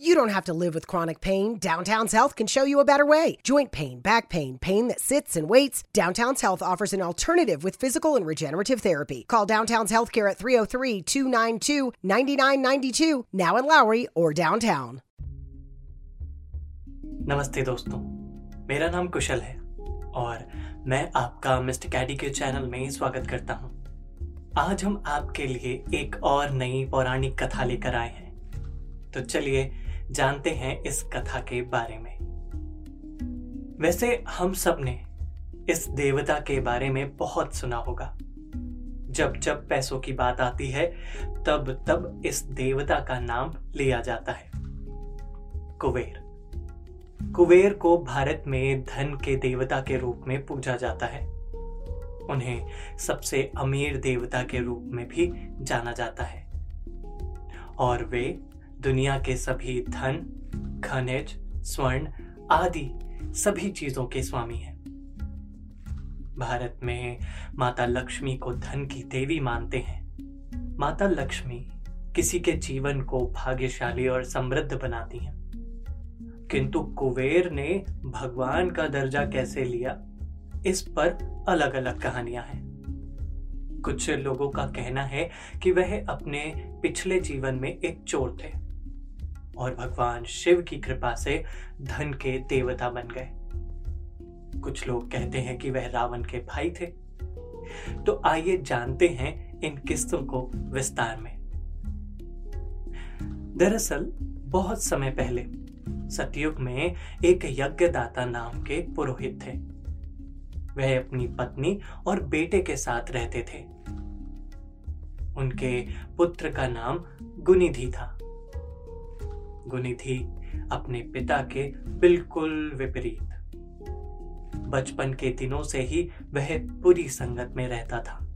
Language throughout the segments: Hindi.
You don't have to live with chronic pain. Downtown's Health can show you a better way. Joint pain, back pain, pain that sits and waits. Downtown's Health offers an alternative with physical and regenerative therapy. Call Downtown's Healthcare at 303 292 9992, now in Lowry or downtown. नमस्ते दोस्तों मेरा नाम कुशल है और मैं आपका मिस्टर कैडी के चैनल में स्वागत करता हूं। आज हम आपके लिए एक और नई पौराणिक कथा लेकर आए हैं तो चलिए जानते हैं इस कथा के बारे में। वैसे हम सबने इस देवता के बारे में बहुत सुना होगा। जब जब पैसों की बात आती है, तब तब इस देवता का नाम लिया जाता है। कुबेर। कुबेर को भारत में धन के देवता के रूप में पूजा जाता है। उन्हें सबसे अमीर देवता के रूप में भी जाना जाता है। और वे दुनिया के सभी धन, खनिज, स्वर्ण आदि सभी चीज़ों के स्वामी हैं। भारत में माता लक्ष्मी को धन की देवी मानते हैं। माता लक्ष्मी किसी के जीवन को भाग्यशाली और समृद्ध बनाती हैं। किंतु कुबेर ने भगवान का दर्जा कैसे लिया, इस पर अलग अलग कहानियाँ हैं। कुछ लोगों का कहना है कि वह अपने पिछले जीवन में एक चोर थे। और भगवान शिव की कृपा से धन के देवता बन गए। कुछ लोग कहते हैं कि वह रावण के भाई थे। तो आइए जानते हैं इन किस्तों को विस्तार में। दरअसल, बहुत समय पहले, सतयुग में एक यज्ञदाता नाम के पुरोहित थे। वह अपनी पत्नी और बेटे के साथ रहते थे। उनके पुत्र का नाम गुनिधि था। गुनिधि अपने पिता के बिल्कुल विपरीत। बचपन के दिनों से ही वह बुरी संगत में रहता था।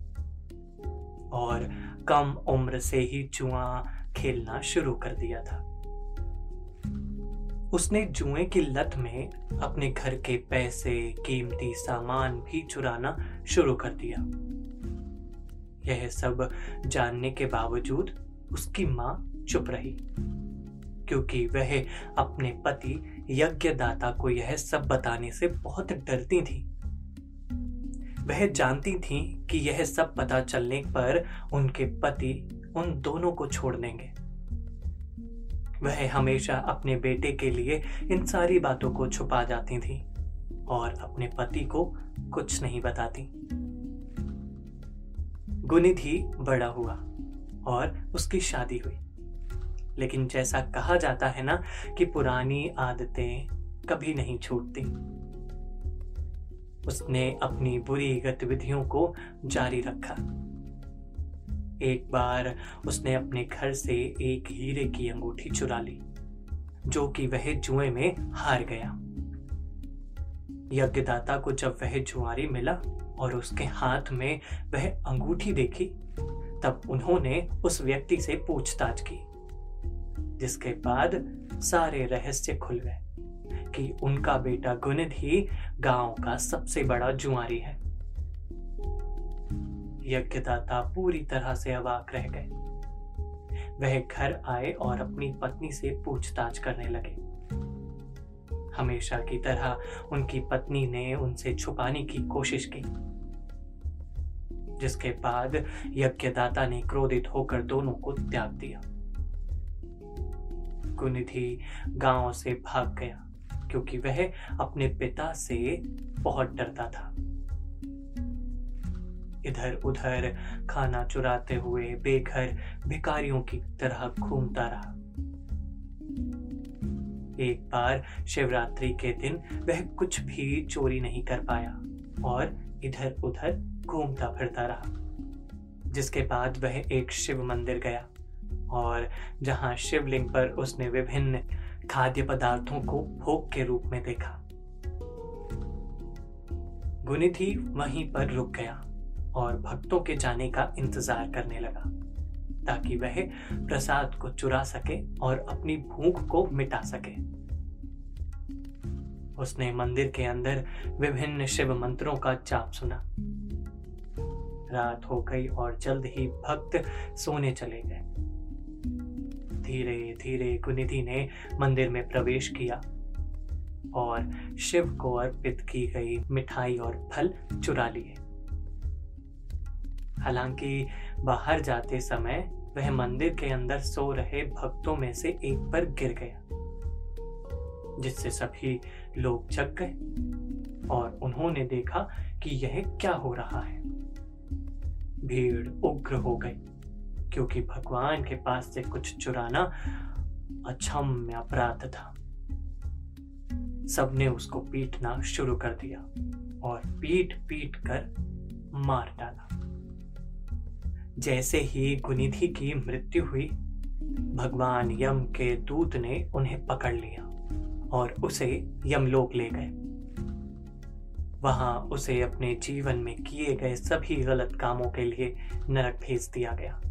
और कम उम्र से ही जुआ खेलना शुरू कर दिया था। उसने जुए की लत में अपने घर के पैसे, कीमती सामान भी चुराना शुरू कर दिया। यह सब जानने के बावजूद उसकी माँ चुप रही। क्योंकि वह अपने पति यज्ञदाता को यह सब बताने से बहुत डरती थी। वह जानती थी कि यह सब पता चलने पर उनके पति उन दोनों को छोड़ देंगे। वह हमेशा अपने बेटे के लिए इन सारी बातों को छुपा जाती थी और अपने पति को कुछ नहीं बताती। गुनिधि बड़ा हुआ और उसकी शादी हुई। लेकिन जैसा कहा जाता है ना कि पुरानी आदतें कभी नहीं छूटती। उसने अपनी बुरी गतिविधियों को जारी रखा। एक बार उसने अपने घर से एक हीरे की अंगूठी चुरा ली, जो कि वह जुए में हार गया। यज्ञदाता को जब वह जुआरी मिला और उसके हाथ में वह अंगूठी देखी, तब उन्होंने उस व्यक्ति से पूछताछ की। जिसके बाद सारे रहस्य खुल गए कि उनका बेटा गुनिद ही गाँव का सबसे बड़ा जुआरी है। यज्ञदाता पूरी तरह से अवाक रह गए। वह घर आए और अपनी पत्नी से पूछताछ करने लगे। हमेशा की तरह उनकी पत्नी ने उनसे छुपाने की कोशिश की। जिसके बाद यज्ञदाता ने क्रोधित होकर दोनों को त्याग दिया। कुनिधि गाँव से भाग गया, क्योंकि वह अपने पिता से बहुत डरता था। इधर उधर खाना चुराते हुए बेघर भिकारियों की तरह घूमता रहा। एक बार शिवरात्रि के दिन वह कुछ भी चोरी नहीं कर पाया और इधर उधर घूमता फिरता रहा, जिसके बाद वह एक शिव मंदिर गया। और जहाँ शिवलिंग पर उसने विभिन्न खाद्य पदार्थों को भोग के रूप में देखा। गुनिधि वहीं पर रुक गया और भक्तों के जाने का इंतज़ार करने लगा, ताकि वह प्रसाद को चुरा सके और अपनी भूख को मिटा सके। उसने मंदिर के अंदर विभिन्न शिव मंत्रों का जाप सुना। रात हो गई और जल्द ही भक्त सोने चले गए। धीरे धीरे कुनिधि ने मंदिर में प्रवेश किया और शिव को अर्पित की गई मिठाई और फल चुरा लिए। हालाँकि बाहर जाते समय वह मंदिर के अंदर सो रहे भक्तों में से एक पर गिर गया, जिससे सभी लोग जग गए और उन्होंने देखा कि यह क्या हो रहा है। भीड़ उग्र हो गई। क्योंकि भगवान के पास से कुछ चुराना अक्षम्य अपराध था। सबने उसको पीटना शुरू कर दिया और पीट पीट कर मार डाला। जैसे ही गुनिधि की मृत्यु हुई, भगवान यम के दूत ने उन्हें पकड़ लिया और उसे यमलोक ले गए। वहाँ उसे अपने जीवन में किए गए सभी गलत कामों के लिए नरक भेज दिया गया।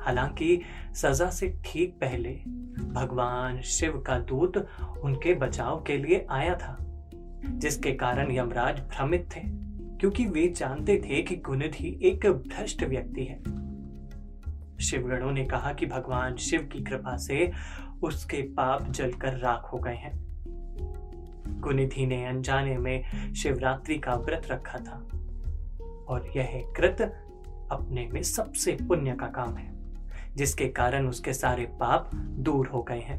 हालाँकि सजा से ठीक पहले भगवान शिव का दूत उनके बचाव के लिए आया था, जिसके कारण यमराज भ्रमित थे, क्योंकि वे जानते थे कि गुनिधि एक भ्रष्ट व्यक्ति है। शिवगणों ने कहा कि भगवान शिव की कृपा से उसके पाप जलकर राख हो गए हैं। गुनिधि ने अनजाने में शिवरात्रि का व्रत रखा था, और यह कृत अपने में सबसे पुण्य का काम है। जिसके कारण उसके सारे पाप दूर हो गए हैं।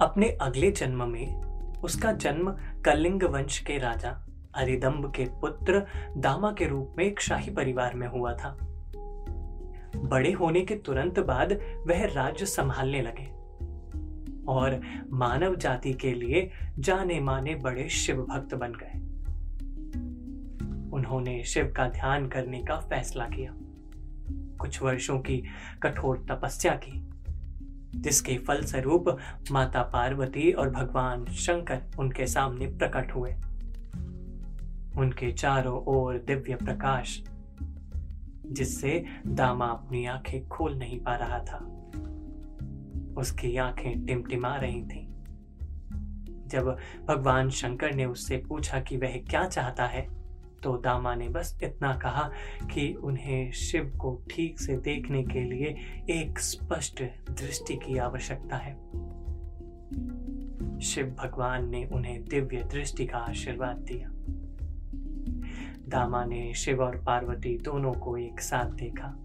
अपने अगले जन्म में उसका जन्म कलिंग वंश के राजा अरिदम्ब के पुत्र दामा के रूप में एक शाही परिवार में हुआ था। बड़े होने के तुरंत बाद वह राज्य संभालने लगे और मानव जाति के लिए जाने माने बड़े शिव भक्त बन गए। उन्होंने शिव का ध्यान करने का फैसला किया। कुछ वर्षों की कठोर तपस्या की। जिसके फलस्वरूप माता पार्वती और भगवान शंकर उनके सामने प्रकट हुए। उनके चारों ओर दिव्य प्रकाश, जिससे दामा अपनी आँखें खोल नहीं पा रहा था। उसकी आँखें टिमटिमा रही थीं। जब भगवान शंकर ने उससे पूछा कि वह क्या चाहता है तो दामा ने बस इतना कहा कि उन्हें शिव को ठीक से देखने के लिए एक स्पष्ट दृष्टि की आवश्यकता है। शिव भगवान ने उन्हें दिव्य दृष्टि का आशीर्वाद दिया। दामा ने शिव और पार्वती दोनों को एक साथ देखा।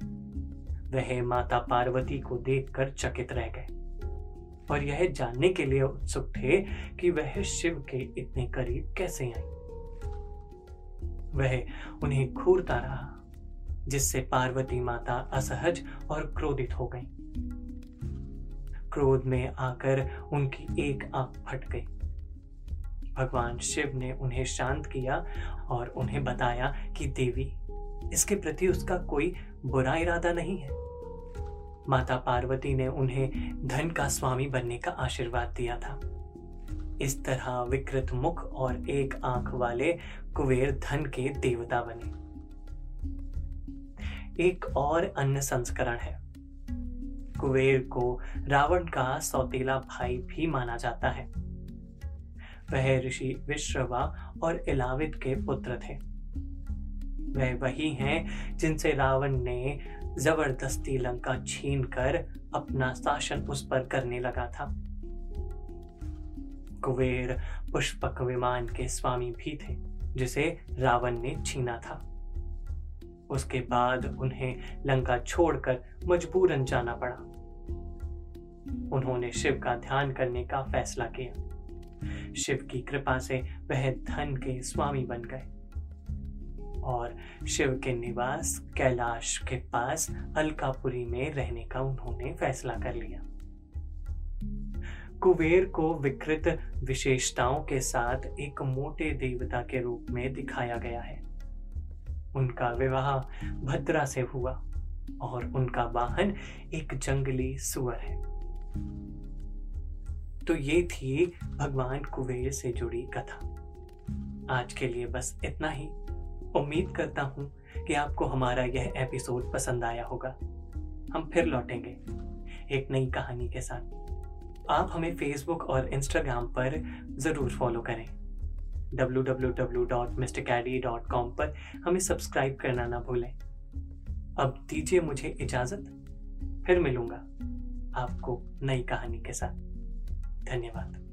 वह माता पार्वती को देखकर चकित रह गए और यह जानने के लिए उत्सुक थे कि वह शिव के इतने करीब कैसे आई। वह उन्हें घूरता रहा, जिससे पार्वती माता असहज और क्रोधित हो गई। क्रोध में आकर उनकी एक आँख फट गई। भगवान शिव ने उन्हें शांत किया और उन्हें बताया कि, देवी, इसके प्रति उसका कोई बुरा इरादा नहीं है। माता पार्वती ने उन्हें धन का स्वामी बनने का आशीर्वाद दिया था। इस तरह विकृत मुख और एक आँख वाले कुबेर धन के देवता बने। एक और अन्य संस्करण है। कुबेर को रावण का सौतेला भाई भी माना जाता है। वह ऋषि विश्रवा और इलाविद के पुत्र थे। वह वही हैं जिनसे रावण ने ज़बरदस्ती लंका छीन कर अपना शासन उस पर करने लगा था। कुबेर पुष्पक विमान के स्वामी भी थे, जिसे रावण ने छीना था। उसके बाद उन्हें लंका छोड़कर मजबूरन जाना पड़ा। उन्होंने शिव का ध्यान करने का फैसला किया। शिव की कृपा से वह धन के स्वामी बन गए। और शिव के निवास कैलाश के पास अलकापुरी में रहने का उन्होंने फैसला कर लिया। कुबेर को विकृत विशेषताओं के साथ एक मोटे देवता के रूप में दिखाया गया है। उनका विवाह भद्रा से हुआ और उनका वाहन एक जंगली सुअर है। तो ये थी भगवान कुबेर से जुड़ी कथा। आज के लिए बस इतना ही। उम्मीद करता हूँ कि आपको हमारा यह एपिसोड पसंद आया होगा। हम फिर लौटेंगे एक नई कहानी के साथ। आप हमें फेसबुक और इंस्टाग्राम पर ज़रूर फॉलो करें। www.mrcaddy.com पर हमें सब्सक्राइब करना ना भूलें। अब दीजिए मुझे इजाज़त, फिर मिलूँगा आपको नई कहानी के साथ। धन्यवाद।